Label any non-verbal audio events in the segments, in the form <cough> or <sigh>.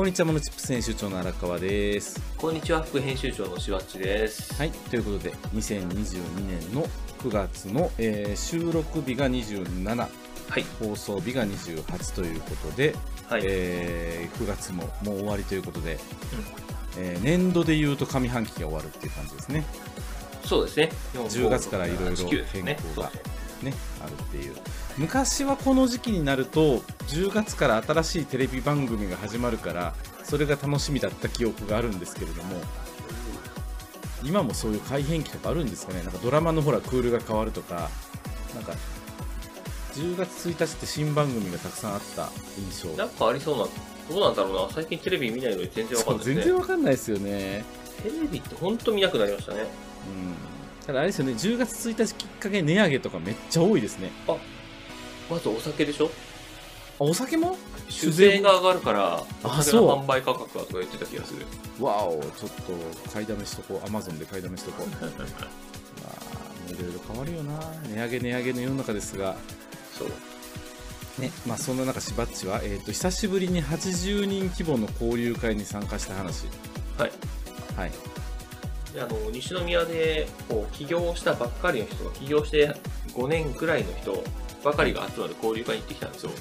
こんにちは、モノチップス編集長の荒川です。こんにちは、副編集長のしわっちです。はい、ということで、2022年の9月の、えー収録日が27、はい。放送日が28ということで、はい。えー9月ももう終わりということで、えー年度で言うと上半期が終わるっていう感じですね。そうですね。10月からいろいろ8 9ですね変更がそうね、あるっていう。昔はこの時期になると、10月から新しいテレビ番組が始まるから、それが楽しみだった記憶があるんですけれども、今もそういう改変期とかあるんですかね、なんかドラマのほら、クールが変わるとか、なんか、10月1日って新番組がたくさんあった印象。なんかありそうな、どうなんだろうな。最近テレビ見ないのに全然わかんないですね。然わかんないですよね。テレビって本当見なくなりましたね。うん。ただあれですよね、10月1日きっかけ値上げとかめっちゃ多いですね。まずお酒でしょ？あ、お酒も？酒税が上がるから、おあ酒のそう販売価格はとか言ってた気がする。わお、ちょっと買いだめしとこう、アマゾンで買いだめしとこう。<laughs> まあ、いろいろ変わるよな。値上げ値上げの世の中ですが、そう。ね、まあそんな中、しばっちは、えっ、と、久しぶりに80人規模の交流会に参加した話。はい。はい。であの西宮でこう起業したばっかりの人が起業して5年くらいの人ばかりが集まる交流会に行ってきたんですよ。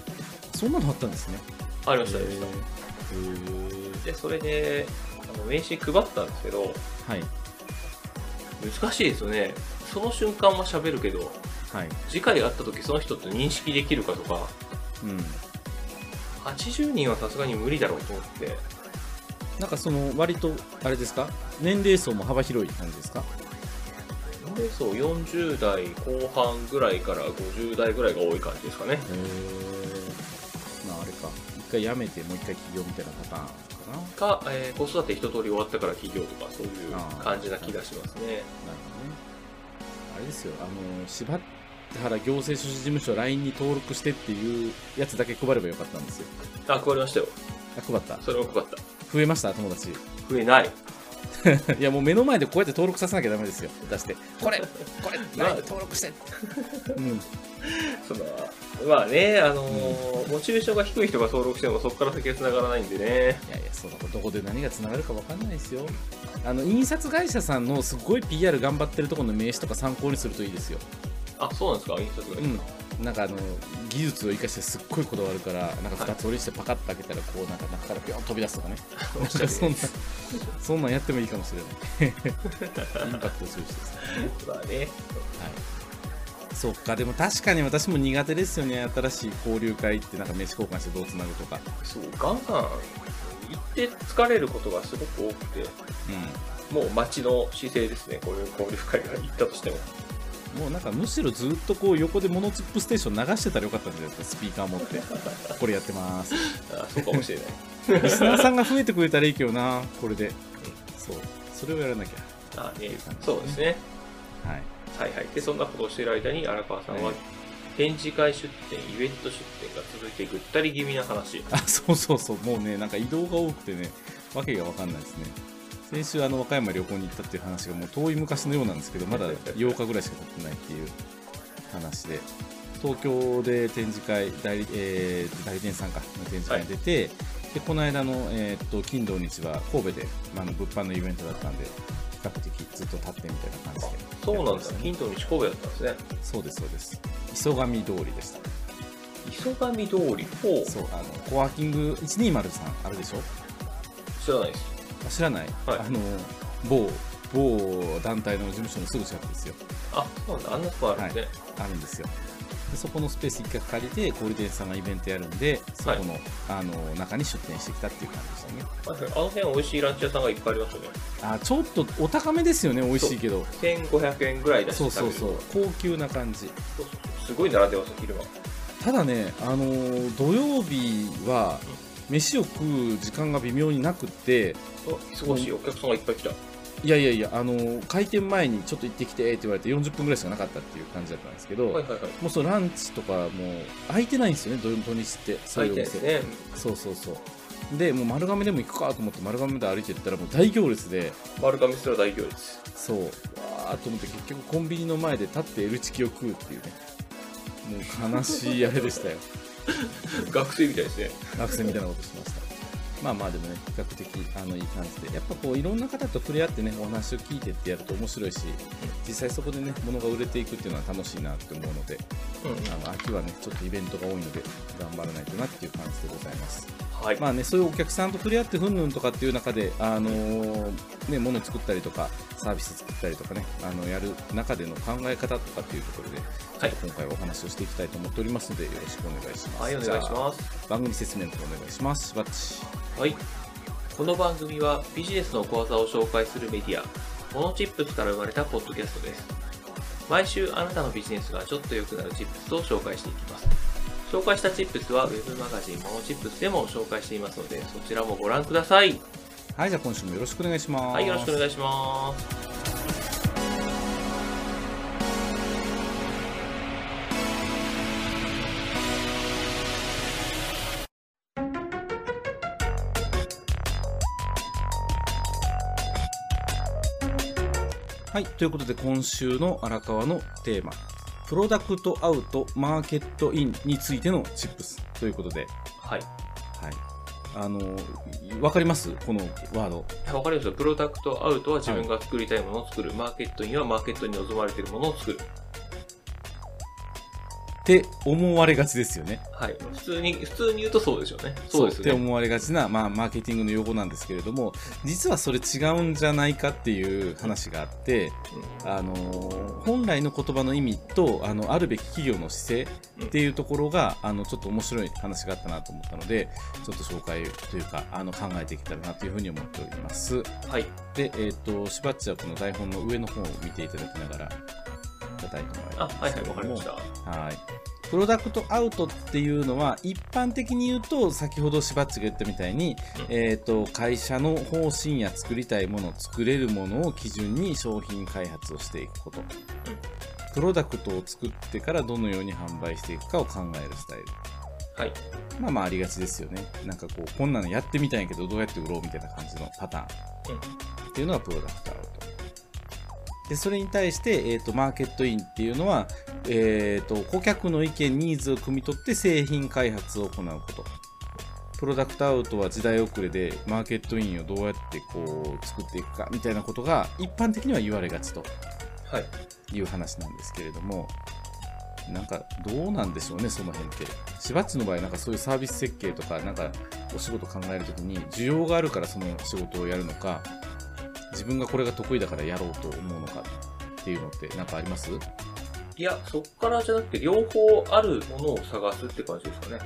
そんなのあったんですね。ありました、ありました。で、それで、あの名刺配ったんですけど、はい。難しいですよね。その瞬間は喋るけど、はい。次回会った時その人と認識できるかとか、うん。80人はさすがに無理だろうと思って、なんかその、割と、あれですか？年齢層も幅広い感じですか？年齢層40代後半ぐらいから50代ぐらいが多い感じですかね。へーまああれか。一回辞めてもう一回起業みたいなパターンかな？か、えー子育て一通り終わったから起業とかそういう感じな気がしますね。なるほどね。あれですよ、あの、柴原行政書士事務所 LINE に登録してっていうやつだけ配ればよかったんですよ。あ、配りましたよ。あ、配った。それも配った。増えました、友達。増えない。<laughs> いや、もう目の前でこうやって登録させなきゃダメですよ。出して。これ、これ、まあ LINE 登録して。<laughs> うん。そのまあね、あのーモチベーションが低い人が登録してもそこから先は繋がらないんでね。いやいや、そうだ、どこで何がつながるかわかんないですよ。あの、印刷会社さんのすごい PR 頑張ってるところの名刺とか参考にするといいですよ。あ、そうなんですか？印刷が。うん。なんかあの、技術を生かしてすっごいこだわるから、なんか2つ折りしてパカッと開けたら、こう、なんか中からピョンと飛び出すとかね。<laughs> そんな、そんなんやってもいいかもしれない。インパクトする人ですね。まあね。はい。そっか、でも確かに私も苦手ですよね。新しい交流会ってなんか名刺交換してどうつなぐとか。そう、ガンガン行って疲れることがすごく多くて、うもう街の姿勢ですね。こういう交流会が行ったとしても。ん。もうなんかむしろずっとこう横でモノチップステーション流してたらよかったんじゃないですか、スピーカー持って。<laughs> これやってます。あそうかもしれない。リスナーさんが増えてくれたらいいけどな、これで。そう。それをやらなきあね、そうですね。ゃ。はい。はいはい。で、そんなことをしている間に荒川さんははい展示会出店、イベント出店が続いてぐったり気味な話。あ、そうそうそう。もうね、なんか移動が多くてね、わけがわかんないですね。先週、あの、和歌山旅行に行ったっていう話がもう遠い昔のようなんですけど、まだ8日ぐらいしか経ってないっていう話で、東京で展示会、代理,、えー代理店さんか、の展示会に出て、で、この間の、えーっと、金土日は神戸で、まあ、あの物販のイベントだったんで、比較的ずっと立ってみたいな感じで。そうなんだやってまし。たね金土日神戸だったんですね。そうです、そうです。磯上通りでした。磯上通り。そう、あの、コワーキング120あるでしょ？知らないです。あ知らない、はい。あの某某団体の事務所のすぐ近くですよ。あ、そうなんだ。あんなとこあるんで、ねあるんですよ。でそこのスペース一回借りて小売店さんがイベントやるんでそこの,、あの中に出店してきたっていう感じでしたね。はいあの辺美味しいランチ屋さんがいっぱいありますよね。あちょっとお高めですよね美味しいけど。1500円ぐらい出してそうそうそう。高級な感じ。そうそうそう。すごい並んでます、昼間。ただねあの土曜日は飯を食う時間が微妙になくってあすごいお客さんがいっぱい来た。いやいやいやあの開店前にちょっと行ってきてって言われて40分ぐらいしかなかったっていう感じだったんですけど、はいはいはい。もうそのランチとかもう空いてないんですよね土土日ってそういうお店ね。そうそうそうでもう丸亀でも行くかと思って丸亀で歩いてったらもう大行列で丸亀すら大行列。そうわーと思って結局コンビニの前で立って L チキを食うっていうねもう悲しいあれでしたよ <laughs> 学生みたいですね。学生みたいなことしましたまあまあでもね、比較的あのいい感じで、やっぱこういろんな方と触れ合ってね、お話を聞いてってやると面白いし、実際そこでね、物が売れていくっていうのは楽しいなって思うので、うんあの秋はね、ちょっとイベントが多いので、頑張らないとなっていう感じでございます。はい。まあね、そういうお客さんと触れ合ってふんぬんとかっていう中で、あのーね、物作ったりとか、サービス作ったりとかね、あのやる中での考え方とかっていうところで、はい今回はお話をしていきたいと思っておりますので、よろしくお願いします。はい、お願いします。番組説明の方お願いします。しばっち。はい。この番組はビジネスの小技を紹介するメディア、モノチップスから生まれたポッドキャストです。毎週あなたのビジネスがちょっと良くなるチップスを紹介していきます。紹介したチップスは Web マガジンモノチップスでも紹介していますので、そちらもご覧ください。はい、じゃあ今週もよろしくお願いします。はい、よろしくお願いします。はい、ということで今週の荒川のテーマ、プロダクトアウト、マーケットインについてのチップスということで、はい。はい。あの、わかります？このワード。わかりますよ。プロダクトアウトは自分が作りたいものを作る。マーケットインはマーケットに望まれているものを作る。って思われがちですよね。はい。普通に、普通に言うとそうでしょうね。そうですってね。思われがちな、まあ、マーケティングの用語なんですけれども、実はそれ違うんじゃないかっていう話があって、あのー本来の言葉の意味とあのあるべき企業の姿勢っていうところが、あのちょっと面白い話があったなと思ったのでちょっと紹介というかあの考えていけたらなというふうに思っておりますはい。でえっ、としばっちはこの台本の上の方を見ていただきながら叩いてもらいあ、ますはいはい、わかりました。はい。プロダクトアウトっていうのは一般的に言うと先ほどしばっちが言ったみたいに、うん。えー、と会社の方針や作りたいもの作れるものを基準に商品開発をしていくこと、プロダクトを作ってからどのように販売していくかを考えるスタイル。はい。まあまあありがちですよね。なんかこうこんなのやってみたんやけどどうやって売ろうみたいな感じのパターン。っていうのがプロダクトアウトでそれに対して、えー、とマーケットインっていうのは、えー、と顧客の意見ニーズを汲み取って製品開発を行うこと。プロダクトアウトは時代遅れでマーケットインをどうやってこう作っていくかみたいなことが一般的には言われがちと。はい。いう話なんですけれどもなんかどうなんでしょうねその辺って。しばっちの場合なんかそういうサービス設計とかなんかお仕事考えるときに需要があるからその仕事をやるのか自分がこれが得意だからやろうと思うのかっていうのって何かあります？いや、そっからじゃなくて、両方あるものを探すって感じですかね。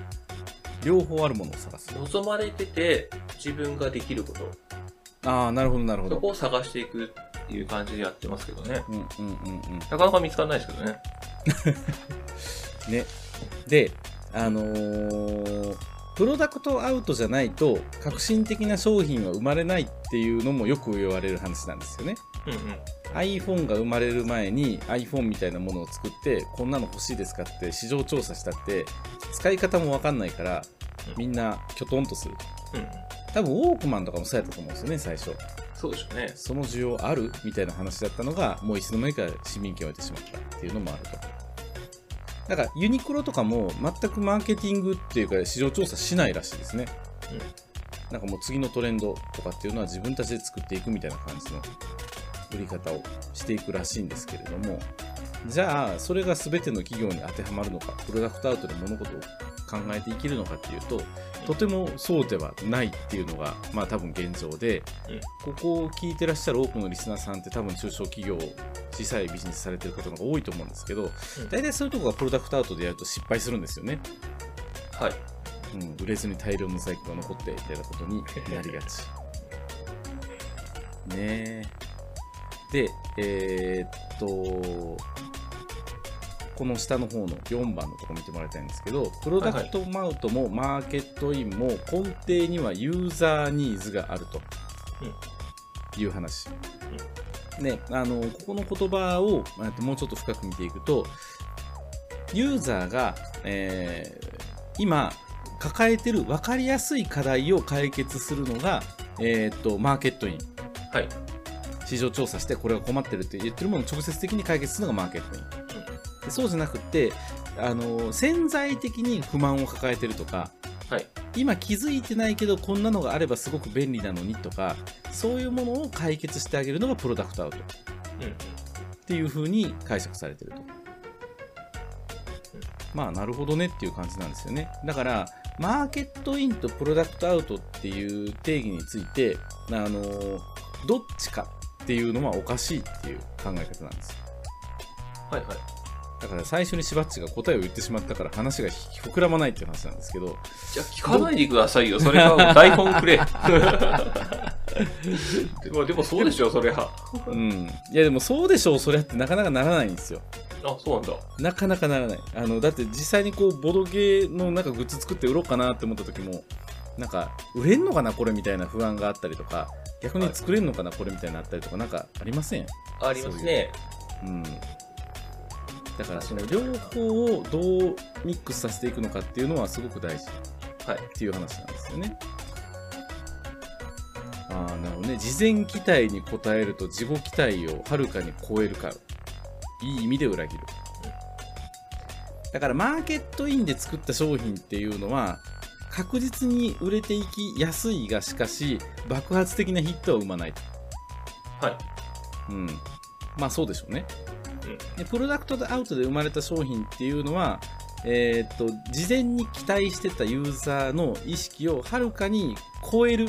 両方あるものを探す望まれてて、自分ができること。ああなるほどなるほどそこを探していくっていう感じでやってますけどね。うんうんうんうんなかなか見つからないですけどね。<laughs> ねであのープロダクトアウトじゃないと革新的な商品は生まれないっていうのもよく言われる話なんですよねうんうん。iPhone が生まれる前に iPhone みたいなものを作ってこんなの欲しいですかって市場調査したって使い方も分かんないからみんなきょとんとするうんうん。多分ウォークマンとかもそうやったと思うんですよね最初そうでしょうね。その需要ある？みたいな話だったのがもういつの間にか市民権を得てしまったっていうのもあるとだからユニクロとかも全くマーケティングっていうか市場調査しないらしいですね、なんかもう次のトレンドとかっていうのは自分たちで作っていくみたいな感じの売り方をしていくらしいんですけれども。じゃあそれが全ての企業に当てはまるのかプロダクトアウトで物事を考えていけるのかっていうととてもそうではないっていうのがまあ多分現状で、ここを聞いてらっしゃる多くのリスナーさんって多分中小企業小さいビジネスされてる方の方が多いと思うんですけど大体そういうところがプロダクトアウトでやると失敗するんですよね、はい。うん、売れずに大量の在庫が残ってみたいなことになりがち。ねえ。でえーっとこの下の方の4番のとこ見てもらいたいんですけどプロダクトマウトもマーケットインも根底にはユーザーニーズがあるという話、ね、あのここの言葉をえっともうちょっと深く見ていくとユーザーが、えー今抱えてる分かりやすい課題を解決するのが、えーっとマーケットイン。はい。市場調査してこれが困ってるって言ってるものを直接的に解決するのがマーケットイン。でそうじゃなくってあの潜在的に不満を抱えてるとかはい。今気づいてないけどこんなのがあればすごく便利なのにとかそういうものを解決してあげるのがプロダクトアウトっうんうんていう風に解釈されてると。まあなるほどねっていう感じなんですよね。だからマーケットインとプロダクトアウトっていう定義についてあのどっちかっていうのはおかしいっていう考え方なんですよ。はいはい。だから最初にしばっちが答えを言ってしまったから話が膨らまないっていう話なんですけど、じゃあ聞かないでくださいよ。それは <laughs> 台本くれ。でも、でもそうでしょ、そりゃ。うん。いやでもそうでしょう、そりゃってなかなかならないんですよ。あ、そうなんだ。なかなかならない。あの、だって実際にこう、ボドゲーのなんかグッズ作って売ろうかなって思った時も、なんか、売れんのかなこれみたいな不安があったりとか、逆に作れんのかなこれみたいなのあったりとか、なんかありませんありますね。うん。だからその両方をどうミックスさせていくのかっていうのはすごく大事はい。っていう話なんですよね。ああ、なるほどね。事前期待に応えると自己期待をはるかに超えるか。いい意味で裏切る。だからマーケットインで作った商品っていうのは確実に売れていきやすいがしかし爆発的なヒットは生まないと。はい。うん。まあそうでしょうね。うん。でプロダクトアウトで生まれた商品っていうのは、えーっと事前に期待してたユーザーの意識をはるかに超える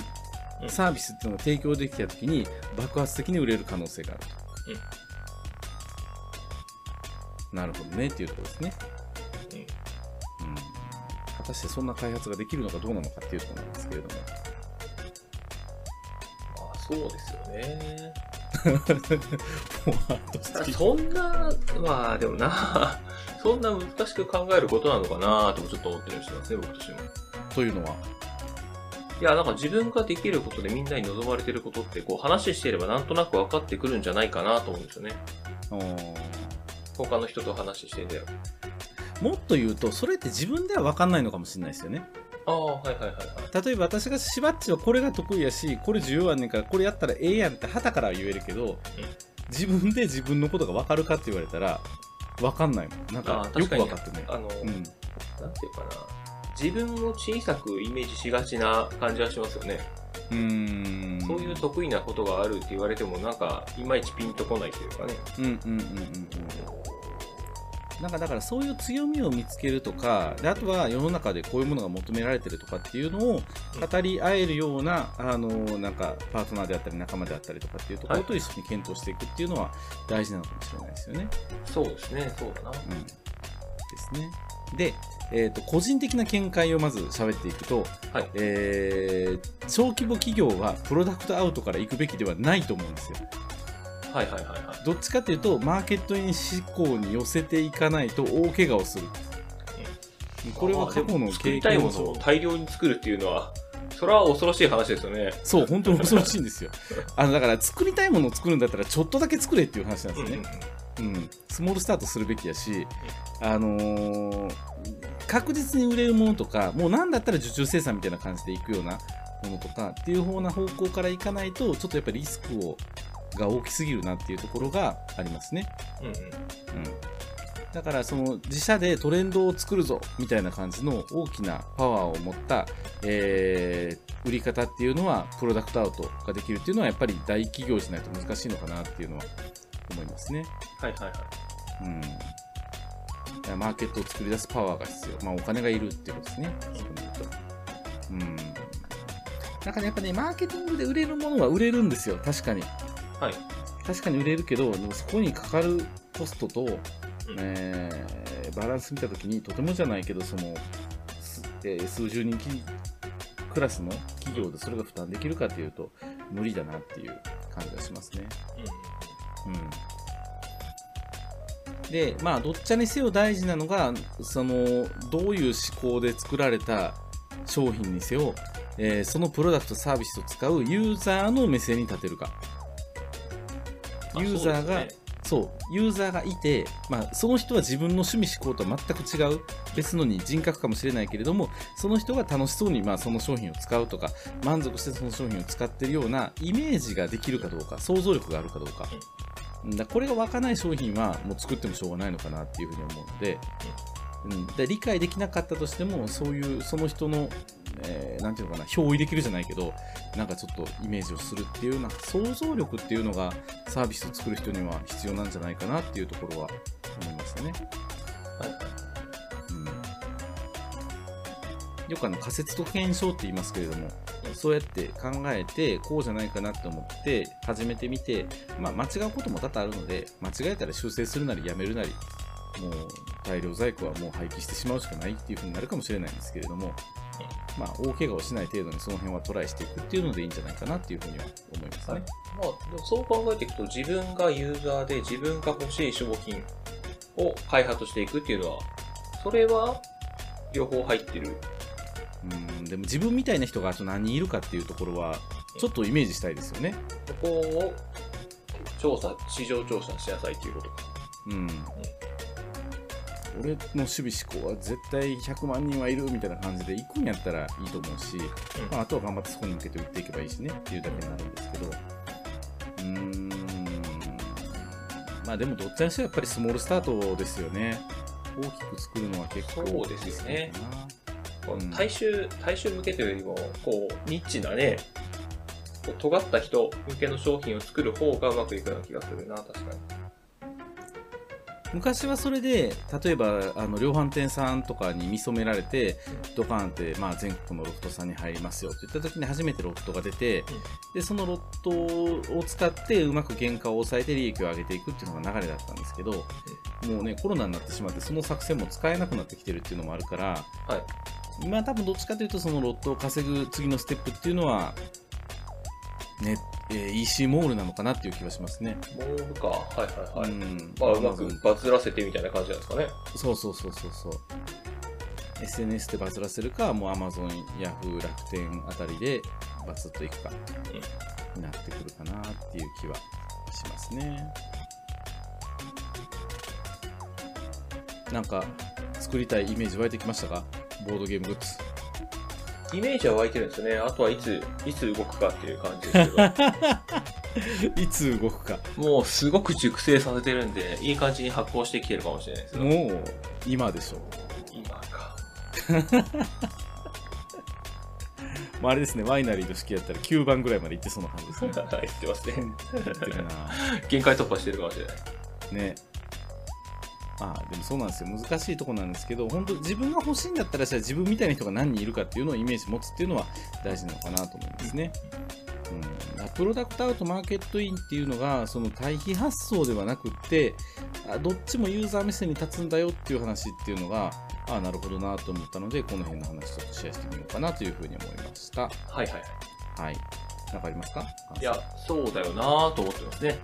うん。サービスっていうのを提供できた時に爆発的に売れる可能性があると、なるほどねっていうところですね、うんうん、果たしてそんな開発ができるのかどうなのかっていうところなんですけれども。まあ、そうですよね。そんな、まあでもな、<laughs> そんな難しく考えることなのかなともちょっと思ってるりしますね、僕としても。というのは、いや、なんか自分ができることでみんなに望まれてることって、こう話していればなんとなく分かってくるんじゃないかなと思うんですよね。他の人と話してて。もっと言うとそれって自分では分かんないのかもしれないですよねああ、はいはいはいはい。例えば私がしばっちはこれが得意やしこれ重要やねんからこれやったらええやんって旗からは言えるけど、自分で自分のことが分かるかって言われたら分かんないもんなんかよく分かってないあの、うん、なんていうかな。自分を小さくイメージしがちな感じはしますよね。うーんそういう得意なことがあるって言われても、なんか、いまいちピンとこないというかね。うんうんうんうんうんなんかだからそういう強みを見つけるとかであとは世の中でこういうものが求められてるとかっていうのを語り合えるようなあのなんかパートナーであったり仲間であったりとかっていうところと一緒に検討していくっていうのは大事なのかもしれないですよね。そうですね、そうだな。うん、ですね。で、えー、と個人的な見解をまず喋っていくと、はいえー小規模企業はプロダクトアウトから行くべきではないと思うんですよ。はいはいはいはい。どっちかというとマーケットイン志向に寄せていかないと大怪我をする。これは過去の経験たいものを大量に作るっていうのは、それは恐ろしい話ですよね。そう本当に恐ろしいんですよ。<laughs> あのだから作りたいものを作るんだったらちょっとだけ作れっていう話なんですよね。うん、スモールスタートするべきやし、あのー確実に売れるものとか、もうなんだったら受注生産みたいな感じでいくようなものとかっていう方な方向からいかないと、ちょっとやっぱりリスクをが大きすぎるなっていうところがありますね。うんうん。うん、だからその自社でトレンドを作るぞみたいな感じの大きなパワーを持った、えー売り方っていうのはプロダクトアウトができるっていうのはやっぱり大企業じゃないと難しいのかなっていうのは思いますね。はいはいはい。うん、マーケットを作り出すパワーが必要、まあ、お金がいるっていうことですね、そこに言うと。うん、だからやっぱね、マーケティングで売れるものは売れるんですよ、確かに。はい。確かに売れるけど、でもそこにかかるコストと、うんえーバランス見たときに、とてもじゃないけど、その、すえー数十人きクラスの企業でそれが負担できるかというと、無理だなっていう感じがしますね。うん、でまあどっちにせよ大事なのがそのどういう思考で作られた商品にせよ、えーそのプロダクトサービスを使うユーザーの目線に立てるかうん。ユーザーがね。そうユーザーがいて、まあ、その人は自分の趣味思考とは全く違う別のに人格かもしれないけれどもその人が楽しそうにまあその商品を使うとか満足してその商品を使ってるようなイメージができるかどうか想像力があるかどうか,、だこれが湧かない商品はもう作ってもしょうがないのかなっていうふうに思うので,、うん、で理解できなかったとしてもそういうその人のえーなんていうのかな、憑依できるじゃないけど、なんかちょっとイメージをするっていう、なんか想像力っていうのがサービスを作る人には必要なんじゃないかなっていうところは思いましたね。はいうん、よくあの仮説と検証って言いますけれども、そうやって考えて、こうじゃないかなって思って始めてみて、まあ、間違うことも多々あるので、間違えたら修正するなりやめるなり、もう大量在庫はもう廃棄してしまうしかないっていう風になるかもしれないんですけれども、まあ、大怪我をしない程度にその辺はトライしていくっていうのでいいんじゃないかなっていうふうには思いますね。まあ、でもそう考えていくと、自分がユーザーで自分が欲しい商品を開発していくっていうのは、それは両方入ってる。うん、でも自分みたいな人が何人いるかっていうところは、ちょっとイメージしたいですよね。そこを調査、市場調査しなさいっていうことか。うん。俺の守備思考は絶対100万人はいるみたいな感じで行くんやったらいいと思うし、まあ、あとは頑張ってそこに向けて打っていけばいいしねっていうだけになるんですけど、うーん、まあでもどっちにしてもやっぱりスモールスタートですよね。大きく作るのは結構そうですよねかな。うん大衆、大衆向けというよりも、こう、ニッチなね、こう尖った人向けの商品を作る方がうまくいくような気がするな、確かに。昔はそれで例えばあの量販店さんとかに見初められてドカーンって、まあ、全国のロフトさんに入りますよって言った時に初めてロフトが出て、でそのロフトを使ってうまく原価を抑えて利益を上げていくっていうのが流れだったんですけど、もうねコロナになってしまってその作戦も使えなくなってきてるっていうのもあるから、はい。今多分どっちかというとそのロットを稼ぐ次のステップっていうのはね、えー EC モールなのかなっていう気がしますね。モールか。はいはいはい。うんまあ、うまくバズらせてみたいな感じなんですかね。そうそうそうそうそう。SNS でバズらせるか、もう Amazon、Yahoo、楽天あたりでバズっといくか、になってくるかなっていう気はしますね。なんか、作りたいイメージ湧いてきましたか？ボードゲームグッズ。イメージは湧いてるんですよね。あとはいつ、いつ動くかっていう感じですけど。<laughs> いつ動くか。もうすごく熟成させてるんで、いい感じに発酵してきてるかもしれないですよ。もう、今でしょ。今か。<laughs> まあ、あれですね、ワイナリーの式やったら9番ぐらいまで行ってそうな感じですね。<laughs> 言ってますね。言ってるな限界突破してるかもしれない。ね。ああでもそうなんですよ難しいとこなんですけど本当自分が欲しいんだったらじゃあ自分みたいな人が何人いるかっていうのをイメージ持つっていうのは大事なのかなと思いますね。うん、プロダクトアウトマーケットインっていうのがその対比発想ではなくってあどっちもユーザー目線に立つんだよっていう話っていうのがああなるほどなと思ったのでこの辺の話ちょっとシェアしてみようかなというふうに思いました。はいはいはい。はい。なんかありますか？いや、そうだよなぁと思ってますね。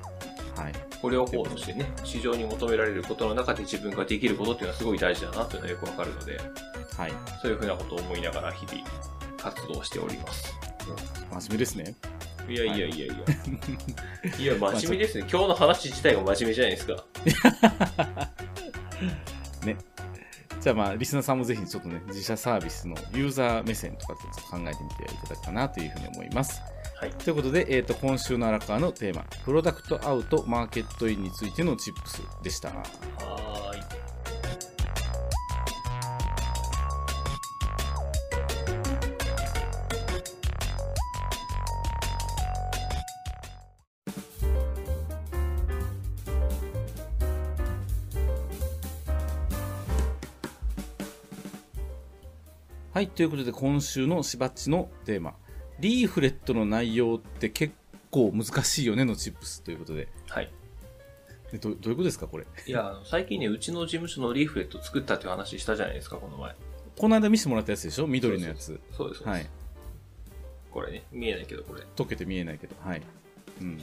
はい。これを方としてね、市場に求められることの中で自分ができることっていうのはすごい大事だなというのはよくわかるので、はい。そういうふうなことを思いながら日々活動しております。真面目ですね。いやいやいやいや。いや、真面目ですね。<laughs> 今日の話自体が真面目じゃないですか。<laughs> ね。じゃあまあ、リスナーさんもぜひちょっとね、自社サービスのユーザー目線とかってちょっと考えてみていただくかなというふうに思います。はい。ということで、えー、と今週の荒川のテーマ、プロダクトアウトマーケットインについてのチップスでした。は。はい、ということで今週のしばっちのテーマ、リーフレットの内容って結構難しいよねのチップスということで、はい。えどどういうことですか、これ？いや、最近ね、うちの事務所のリーフレット作ったっていう話したじゃないですか、この前。この間見せてもらったやつでしょ？緑のやつ。そうです。そうですはい。これね、見えないけど、これ。溶けて見えないけど、はい。うん。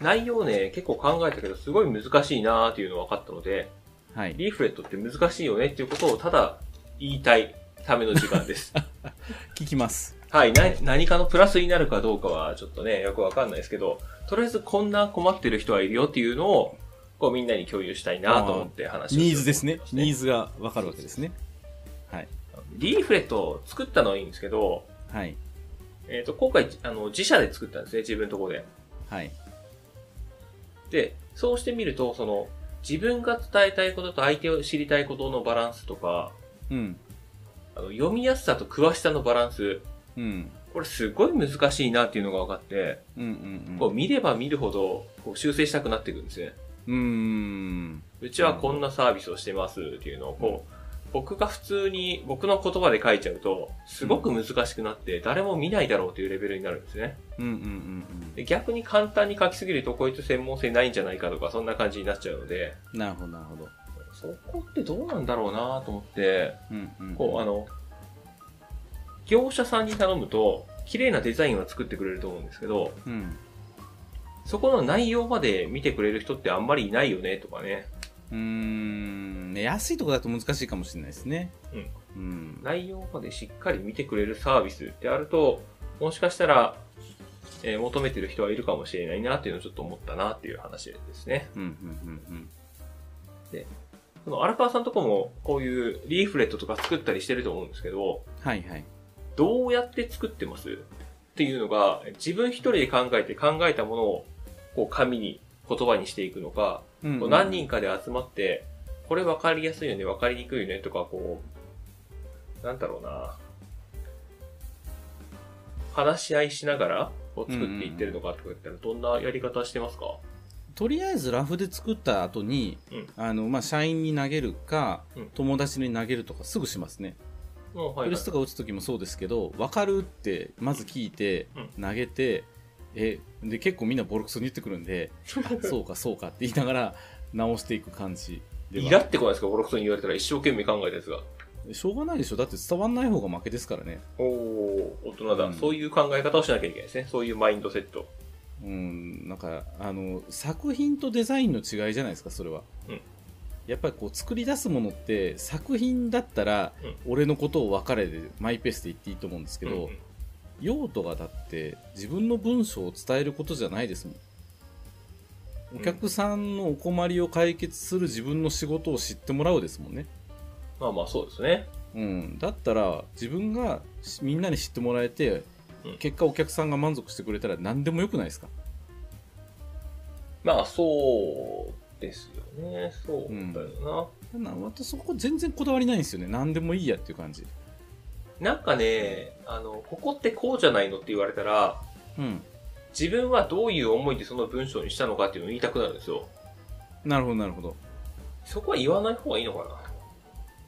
内容ね、結構考えたけど、すごい難しいなーっていうのが分かったので、はい。リーフレットって難しいよねっていうことをただ言いたいための時間です。<laughs> 聞きます。はい、な、何かのプラスになるかどうかはちょっとね、よくわかんないですけど、とりあえずこんな困ってる人はいるよっていうのを、こうみんなに共有したいなと思って話をするニーズですね。ニーズ。ズがわかるわけですね。はい。リーフレットを作ったのはいいんですけど、はい。えっ、と、今回、あの、自社で作ったんですね、自分のところで。はい。で、そうしてみると、その、自分が伝えたいことと相手を知りたいことのバランスとか、うん。あの読みやすさと詳しさのバランス、うん。これすごい難しいなっていうのが分かって、うんうんこう見れば見るほどこう修正したくなっていくんですね。うん。うちはこんなサービスをしてますっていうのをこう、僕が普通に僕の言葉で書いちゃうと、すごく難しくなって誰も見ないだろうというレベルになるんですね。うんうんうんで逆に簡単に書きすぎるとこいつ専門性ないんじゃないかとかそんな感じになっちゃうので、うん。なるほど、なるほど。そこってどうなんだろうなと思って、うんうん。こう、あの、業者さんに頼むと、綺麗なデザインは作ってくれると思うんですけど、うん。そこの内容まで見てくれる人ってあんまりいないよね、とかね。うーん。ね安いとこだと難しいかもしれないですね。うん。うん。内容までしっかり見てくれるサービスってあると、もしかしたら、えー求めてる人はいるかもしれないなっていうのをちょっと思ったなっていう話ですね。うんうんうんその荒川さんとこもこういうリーフレットとか作ったりしてると思うんですけど、はいはい。どうやって作ってます？っていうのが、自分一人で考えて考えたものを、こう紙に、言葉にしていくのか、うんこう何人かで集まって、これ分かりやすいよね、分かりにくいよね、とか、こう、なんだろうな。話し合いしながら、こう作っていってるのかとか言ったら、どんなやり方してますか？とりあえずラフで作った後に、うん。あの、まあ、社員に投げるか、うん。友達に投げるとかすぐしますね。プレスとか打つ時もそうですけど、分かるって、まず聞いて、投げて、え、で、結構みんなボロクソに言ってくるんで、あ <laughs> そうかそうかって言いながら直していく感じイラってこないですかボロクソに言われたら一生懸命考えたやつが。しょうがないでしょ。だって伝わんない方が負けですからね。おお大人だ、うんそういう考え方をしなきゃいけないですね。そういうマインドセット。うん、なんか、あの、作品とデザインの違いじゃないですか、それは。うんやっぱりこう作り出すものって作品だったらうん。俺のことを分かれでマイペースで言っていいと思うんですけど、用途がだって自分の文章を伝えることじゃないですもん。うん。お客さんのお困りを解決する自分の仕事を知ってもらうですもんね、まあまあそうですね。うん、だったら自分がしみんなに知ってもらえて、うん。結果お客さんが満足してくれたら何でもよくないですか？まあそうですよね。そうだよな。な私そこ全然こだわりないんですよね何でもいいやっていう感じなんかね、あの、ここってこうじゃないのって言われたら、うん自分はどういう思いでその文章にしたのかっていうのを言いたくなるんですよ。なるほどなるほどそこは言わない方がいいのか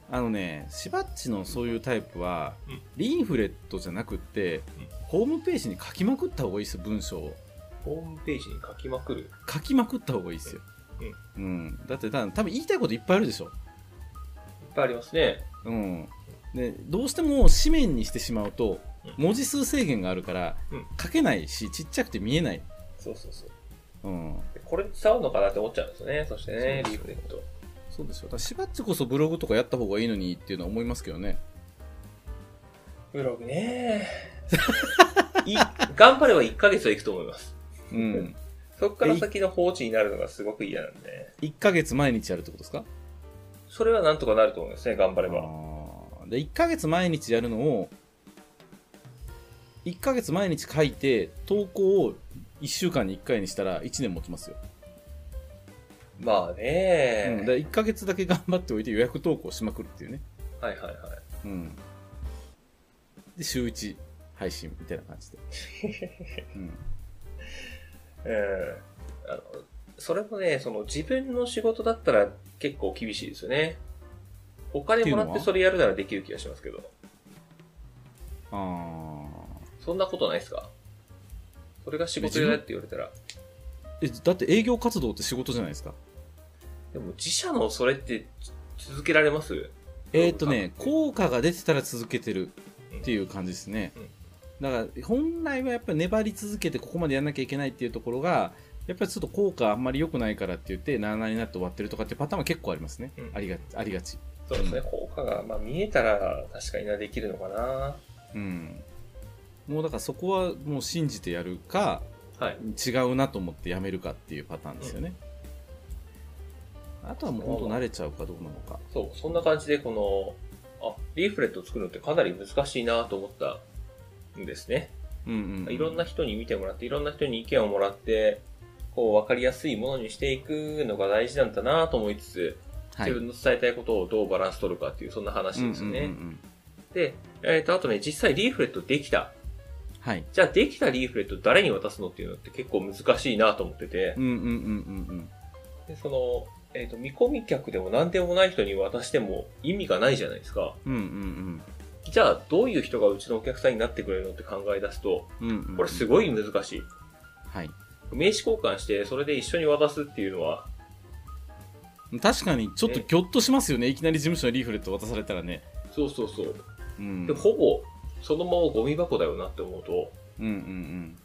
な。あのねしばっちのそういうタイプは、うんリーフレットじゃなくって、うんホームページに書きまくった方がいいですよ文章をホームページに書きまくる？書きまくった方がいいですよ、うんだってた多分言いたいこといっぱいあるでしょ。ぱいありますね。うん。でどうしても紙面にしてしまうとうん。文字数制限があるから、うん。書けないしちっちゃくて見えない、そうそうそう。うん、でこれ伝わるのかなって思っちゃうんですよね。そしてね、リーフレット。そうですよだからしばっちこそブログとかやった方がいいのにっていうのは思いますけどね。ブログね。い頑張れば1ヶ月はいくと思います。うんそこから先の放置になるのがすごく嫌なんで、1ヶ月毎日やるってことですか？それはなんとかなると思いますね、頑張れば。で1ヶ月毎日やるのを1ヶ月毎日書いて投稿を1週間に1回にしたら1年持ちますよ、まあうん、ね、で1ヶ月だけ頑張っておいて予約投稿しまくるっていうね、はいはいはい。うん、で週1配信みたいな感じで、<laughs> うん、うん。あの、それもね、その自分の仕事だったら結構厳しいですよね。お金もらってそれやるならできる気がしますけど。あそんなことないですか？それが仕事だって言われたら。ーえだって営業活動って仕事じゃないですか？でも自社のそれって続けられます？えっ、とね効果が出てたら続けてるっていう感じですね、だから本来はやっぱり粘り続けてここまでやんなきゃいけないっていうところがやっぱりちょっと効果あんまり良くないからって言ってなあなあになって終わってるとかってパターンは結構ありますね、うん。ありがありがち。そうですね、効果が、まあ、見えたら確かになできるのかな。うん。もうだからそこはもう信じてやるかはい。違うなと思ってやめるかっていうパターンですよね、あとはもう本当慣れちゃうかどうなのか。そう、そんな感じで、この、あ、リーフレットを作るのってかなり難しいなと思ったんですね。うんうん、うん、いろんな人に見てもらって、いろんな人に意見をもらって、こう、わかりやすいものにしていくのが大事なんだなと思いつつ、はい自分の伝えたいことをどうバランス取るかっていう、そんな話ですね。うんうんうんうんで、えっ、と、あとね、実際リーフレットできた。はい。じゃあ、できたリーフレット誰に渡すのっていうのって結構難しいなと思っててう、んうんうんうんでその、えっ、と、見込み客でも何でもない人に渡しても意味がないじゃないですか。うん。うんうんじゃあ、どういう人がうちのお客さんになってくれるのって考え出すと、うん。うんうん。これすごい難しい。はい。名刺交換して、それで一緒に渡すっていうのは、確かに、ちょっとギョッとしますよね。いきなり事務所のリーフレット渡されたらね。そうそうそう。うん。で、ほぼ、そのままゴミ箱だよなって思うと、うんうんうん。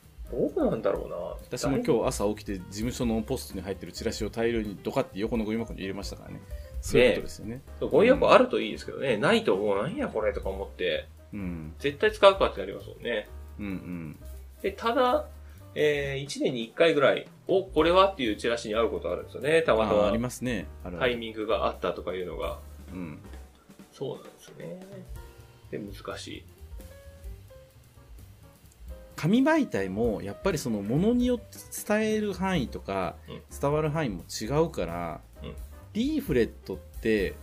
どうなんだろうな。私も今日朝起きて事務所のポストに入ってるチラシを大量にドカって横のゴミ箱に入れましたからね。そういうことですよね。日、ゴミ箱あるといいですけどね、ないともうなんやこれとか思って、うん。絶対使うかってなりますもんね。うんうん。で、ただ、えー、1年に1回ぐらい、お、これはっていうチラシに会うことあるんですよね、たまたあーありま。ますね。タイミングがあったとかいうのが。うん。そうなんですよね。で、難しい。紙媒体もやっぱりそのものによって伝える範囲とかうん伝わる範囲も違うから、うんリーフレットって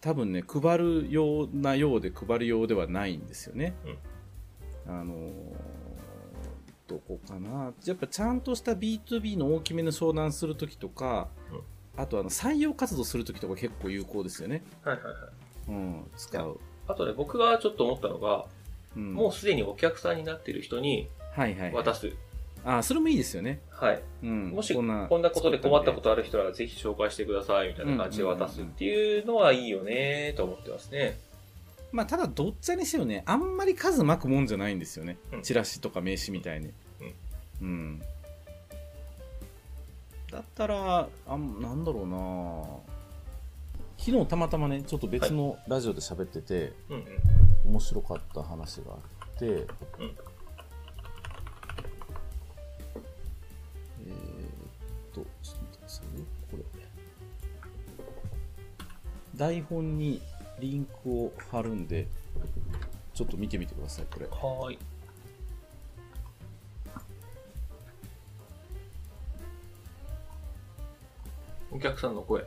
多分ね配るようなようで配るようではないんですよね。あのーどこかなやっぱちゃんとした B2B の大きめの商談するときとか、あとあの採用活動するときとか結構有効ですよね。はいはいはい。うん、使う。あとね、僕がちょっと思ったのが、うん、もうすでにお客さんになっている人にはいはい、はい。あそれもいいですよね。はい。うん、もしこんなこんなことで困ったことある人はぜひ紹介してくださいみたいな感じで渡すっていうのはいいよねと思ってますね。まあ、ただどっちにせよねあんまり数巻くもんじゃないんですよね、うん。チラシとか名刺みたいに。うん、だったらあんなんだろうな。昨日たまたまねちょっと別のラジオで喋ってて、うんうん。面白かった話があって、えー台本にリンクを貼るんでちょっと見てみてくださいこれはーい。お客さんの声。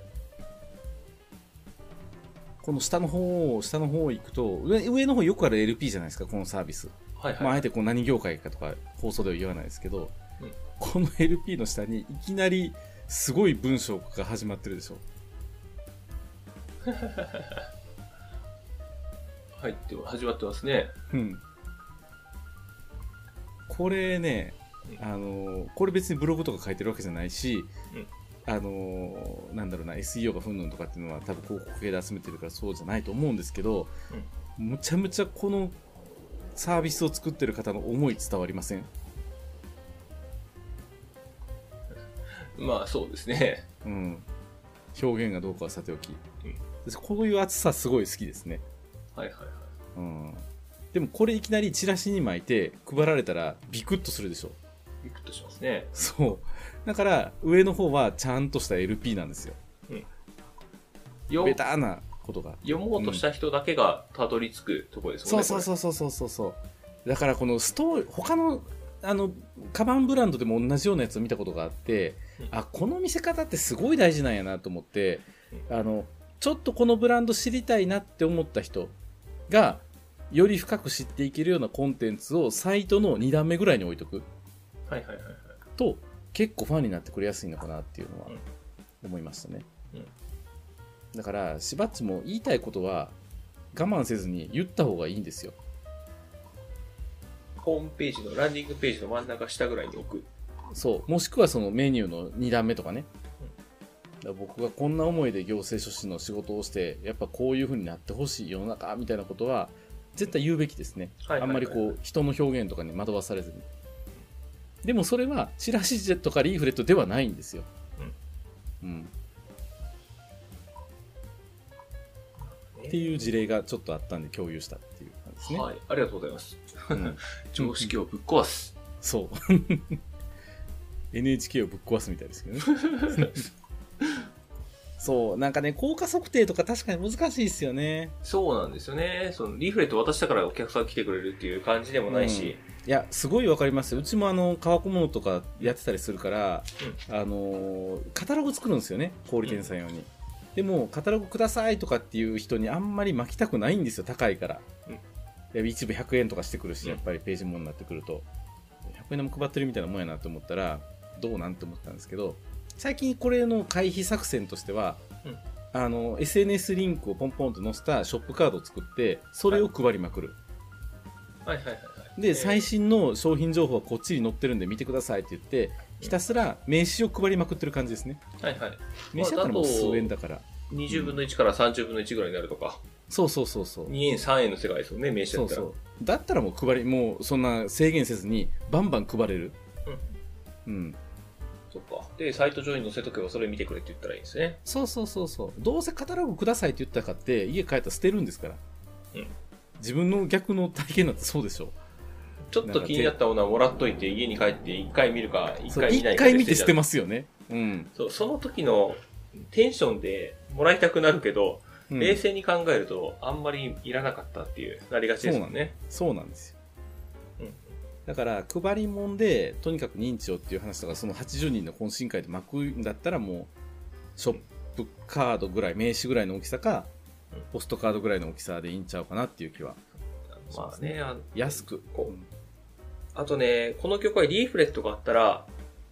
この下の方下の方行くと上上の方よくある LP じゃないですかこのサービス、はいはい。まあ、あえてこう何業界かとか放送では言わないですけど、うんこの LP の下にいきなりすごい文章が始まってるでしょ <laughs> はいって始まってますね。うん。これね、うん。あのこれ別にブログとか書いてるわけじゃないし、うん。あのなんだろうな SEO がふんぬんとかっていうのは多分広告系で集めてるからそうじゃないと思うんですけど、むちゃむちゃこのサービスを作ってる方の思い伝わりません？<laughs> まあそうですね。うん、表現がどうかはさておき、うん。私こういう厚さすごい好きですね、はいはいはい。うん、でもこれいきなりチラシに巻いて配られたらビクッとするでしょ。ビクッとしますね。そう。だから上の方はちゃんとした LP なんですよ。よベタなことが。読もうとした人だけがたどり着くところですもんね。そうそうそうそうそうそうそう。だからこのストーリー他のあのカバンブランドでも同じようなやつを見たことがあって、うん。あこの見せ方ってすごい大事なんやなと思って、あのちょっとこのブランド知りたいなって思った人がより深く知っていけるようなコンテンツをサイトの2段目ぐらいに置いとく。はいはいはいはい。と結構ファンになってくれやすいのかなっていうのはうん。思いましたね、うん。だからしばっちも言いたいことは我慢せずに言った方がいいんですよ。ホームページのランディングページの真ん中下ぐらいに置く。そう。もしくはそのメニューの2段目とかね、だ僕がこんな思いで行政書士の仕事をしてやっぱこういう風になってほしい世の中みたいなことは絶対言うべきですね、あんまりこう人の表現とかに惑わされずに。でもそれはチラシジェとかリーフレットではないんですよ、うん。っていう事例がちょっとあったんで共有したっていう感じですね、はい。ありがとうございます。うん。<laughs> 常識をぶっ壊す。そう。<laughs> <laughs> NHK をぶっ壊すみたいですけどねそうなんかね効果測定とか確かに難しいですよね。そうなんですよね。そのリーフレット渡したからお客さん来てくれるっていう感じでもないし。いやすごいわかります。ようちもあの乾くものとかやってたりするから、あのーカタログ作るんですよね小売店さん用に、でもカタログくださいとかっていう人にあんまり巻きたくないんですよ高いから、うん。一部100円とかしてくるしうん。やっぱりページものになってくると。100円でも配ってるみたいなもんやなと思ったらどうなんて思ったんですけど最近これの回避作戦としては、うん。あの SNS リンクをポンポンと載せたショップカードを作ってそれを配りまくる、はいはいはいはい。で、えー。最新の商品情報はこっちに載ってるんで見てくださいって言ってひたすら名刺を配りまくってる感じですね。はいはい。名刺だったらもう数円だから。20分の1から30分の1ぐらいになるとか、そうそうそうそう。2円、3円の世界ですよね、名刺だったら。そうそう。だったらもう配りもうそんな制限せずにバンバン配れる。うん。うん。で、サイト上に載せとけばそれ見てくれって言ったらいいんですね。そうそうそうそう。どうせカタログくださいって言ったかって家帰ったら捨てるんですから、うん。自分の逆の体験だってそうでしょちょっと気になったものはもらっといて、家に帰って1回見るか、1そう一回見ないか回見て捨てまますよね。うん、そう、その時のテンションでもらいたくなるけど、うん。冷静に考えると、あんまりいらなかったっていう、なりがちですもんね。そうなんです。ようんだから配り物でとにかく認知をっていう話とかその80人の懇親会で巻くんだったらもうショップカードぐらい名刺ぐらいの大きさかうんポストカードぐらいの大きさでいいんちゃうかなっていう気はまあね、あ安く。こうあとね、この曲はリーフレットがあったら、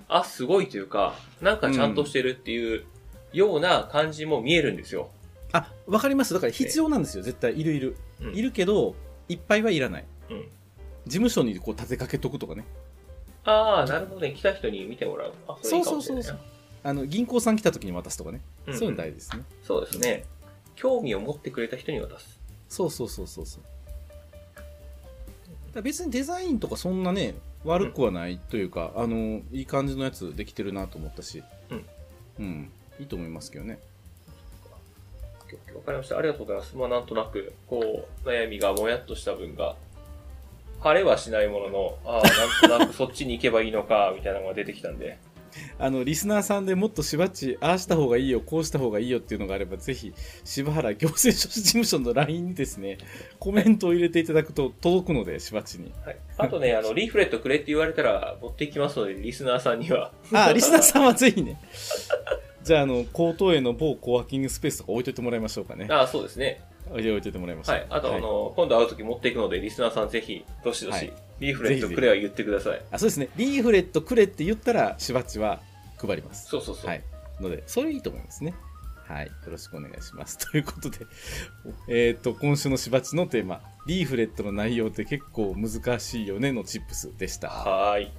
あ、すごいというか、なんかちゃんとしてるっていうような感じも見えるんですよ。あわかります。だから必要なんですよ。絶対。いるいる。うん。いるけどいっぱいはいらない。うん。事務所にこう立てかけとくとかねああ、なるほどね。来た人に見てもらう。あ、それいいかもしれないな。そうそうあの銀行さん来た時に渡すとかね、うんそういうの大事ですねそうですね。興味を持ってくれた人に渡す。そうそうそうそうそうだから別にデザインとかそんなね悪くはないというか、あのいい感じのやつできてるなと思ったしうん、うん、いいと思いますけどねわかりました。ありがとうございます。まあ、なんとなく、こう、悩みがもやっとした分が、晴れはしないものの、ああ、なんとなく <laughs> そっちに行けばいいのか、みたいなのが出てきたんで。あのリスナーさんでもっとしばっちああした方がいいよこうした方がいいよっていうのがあればぜひ柴原行政書士事務所の LINE にですね <laughs> コメントを入れていただくと届くのでしばっちにはい。あとね、あの、<laughs> リーフレットくれって言われたら持っていきますので、リスナーさんには。あリスナーさんはぜひねじゃああの江東への某コワーキングスペースとか置いといてもらいましょうかねああ、そうですね。置いといてもらいましょうはい。あと、あの、今度会うとき持っていくので、リスナーさんぜひ、どしどし、はい。リーフレットくれは言ってください。あそうですね。リーフレットくれって言ったらしばっちは配ります。そうそうそう。はい。のでそれいいと思いますね。はい。よろしくお願いします。<laughs> ということで。えっと今週のしばっちのテーマ。リーフレットの内容って結構難しいよねのチップスでした。はーい。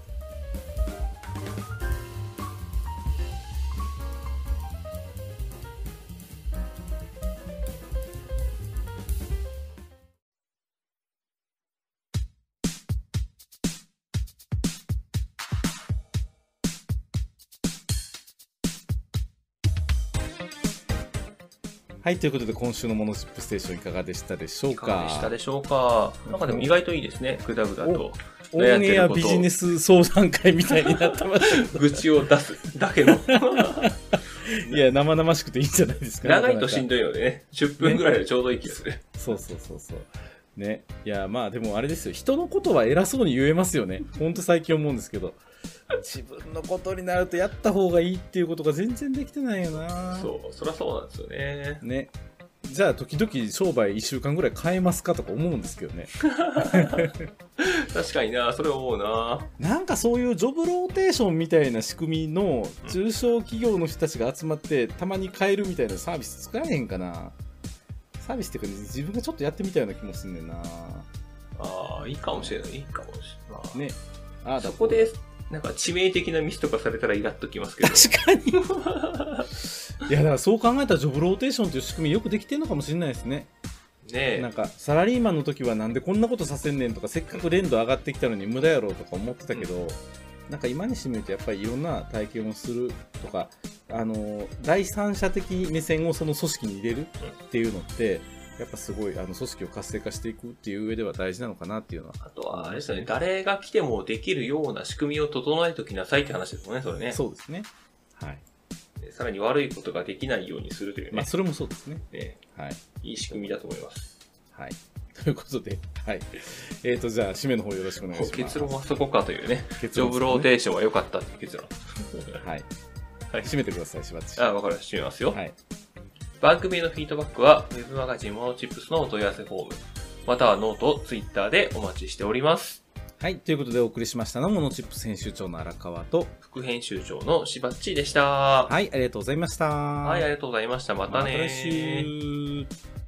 はいということで今週のモノチップステーションいかがでしたでしょういかがかでしたでしょうか？なんかでも意外といいですね、グダグダと。オンエアビジネス相談会みたいになってまし愚痴を出すだけの。ど <laughs> いや生々しくていいんじゃないですか長いとしんどどいのでね、10分ぐらいでちょうどいい気がする。そうそうそうそう。ね。いやまあでもあれですよ。人のことは偉そうに言えますよね。ほんと最近思うんですけど自分のことになるとやった方がいいっていうことが全然できてないよなそう、そりゃそうなんですよね。ねじゃあ時々商売1週間ぐらい変えますかとか思うんですけどね確かにな、それ思うな。なんかそういうジョブローテーションみたいな仕組みの中小企業の人たちが集まってたまに変えるみたいなサービス作られへんかなサービスっていうか、自分がちょっとやってみたいような気もすんねんなああ、いいかもしれない。いいかもしれない。ねあそこで、なんか致命的なミスとかされたらイラっときますけど。確かに。いやだからそう考えたらジョブローテーションという仕組みよくできてるのかもしれないですね。ねえ。なんかサラリーマンの時はなんでこんなことさせんねんとかせっかく連動上がってきたのに無駄やろうとか思ってたけど、なんか今にしてみるとやっぱりいろんな体験をするとかあの第三者的目線をその組織に入れるっていうのってやっぱすごいあの組織を活性化していくっていう上では大事なのかなっていうのは。あとは、あれですよね、誰が来てもできるような仕組みを整えておきなさいって話ですもんね、それね。そうですね。はい。でさらに悪いことができないようにするというね。まあ、それもそうですね。ね。はい。いい仕組みだと思います。はい。<laughs> ということではい。えーとじゃあ締めの方よろしくお願いします。結論はそこかというね。結ジョブローーテーションは良かったっていう結論。はい、はい。締めてくださいしばっちあ、わかりました。締めますよ。はい番組へのフィードバックは Web マガジンモノチップスのお問い合わせフォーム、またはノート、ツイッターでお待ちしております。はい。ということでお送りしましたのは、モノチップス編集長の荒川と、副編集長のしばっちでした。ははい、ありがとうございました。い、ありがとうございました。またねまた。